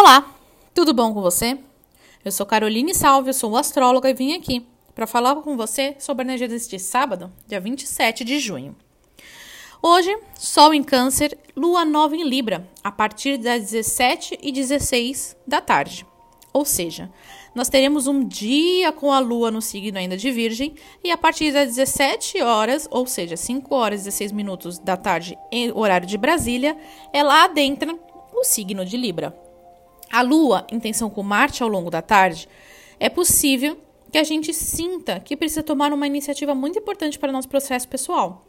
Olá, tudo bom com você? Eu sou Caroline Salve, eu sou astróloga e vim aqui para falar com você sobre a energia deste sábado, dia 27 de junho. Hoje, Sol em Câncer, Lua nova em Libra, a partir das 17 e 16 da tarde. Ou seja, nós teremos um dia com a Lua no signo ainda de Virgem e a partir das 17 horas, ou seja, 5 horas e 16 minutos da tarde, em horário de Brasília, ela adentra o signo de Libra. A Lua, em tensão com Marte ao longo da tarde, é possível que a gente sinta que precisa tomar uma iniciativa muito importante para o nosso processo pessoal.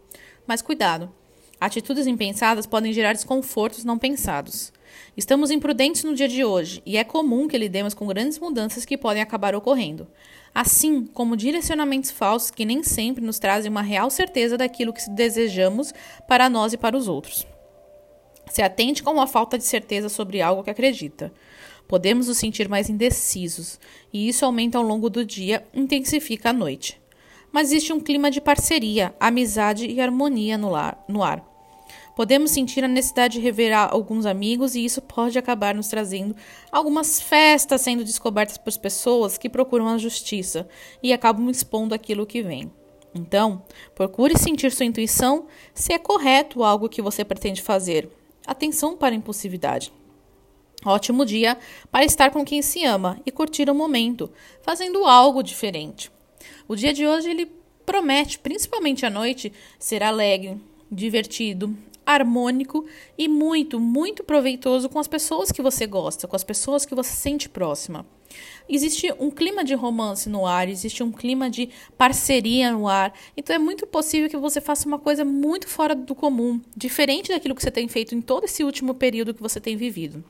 Mas cuidado, atitudes impensadas podem gerar desconfortos não pensados. Estamos imprudentes no dia de hoje e é comum que lidemos com grandes mudanças que podem acabar ocorrendo, assim como direcionamentos falsos que nem sempre nos trazem uma real certeza daquilo que desejamos para nós e para os outros. Se atente com a falta de certeza sobre algo que acredita. Podemos nos sentir mais indecisos, e isso aumenta ao longo do dia e intensifica à noite. Mas existe um clima de parceria, amizade e harmonia no, lar, no ar. Podemos sentir a necessidade de rever alguns amigos e isso pode acabar nos trazendo algumas festas sendo descobertas por pessoas que procuram a justiça e acabam expondo aquilo que vem. Então, procure sentir sua intuição se é correto algo que você pretende fazer. Atenção para a impulsividade. Ótimo dia para estar com quem se ama e curtir o momento, fazendo algo diferente. O dia de hoje ele promete, principalmente à noite, ser alegre, divertido, harmônico e muito, muito proveitoso com as pessoas que você gosta, com as pessoas que você sente próxima. Existe um clima de romance no ar, existe um clima de parceria no ar, então é muito possível que você faça uma coisa muito fora do comum, diferente daquilo que você tem feito em todo esse último período que você tem vivido.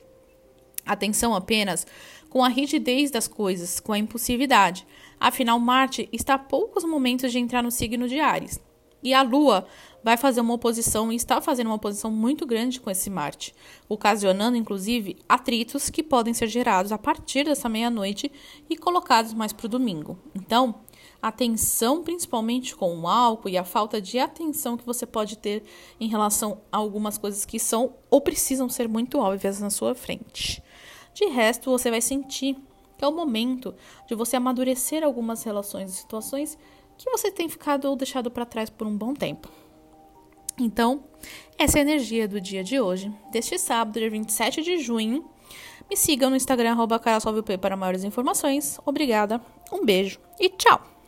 Atenção apenas com a rigidez das coisas, com a impulsividade. Afinal, Marte está a poucos momentos de entrar no signo de Ares. E a Lua vai fazer uma oposição e está fazendo uma oposição muito grande com esse Marte, ocasionando inclusive atritos que podem ser gerados a partir dessa meia-noite e colocados mais para o domingo. Então, atenção principalmente com o álcool e a falta de atenção que você pode ter em relação a algumas coisas que são ou precisam ser muito óbvias na sua frente. De resto, você vai sentir que é o momento de você amadurecer algumas relações e situações que você tem ficado ou deixado para trás por um bom tempo. Então, essa é a energia do dia de hoje, deste sábado, dia 27 de junho. Me sigam no Instagram, arroba para maiores informações. Obrigada, um beijo e tchau!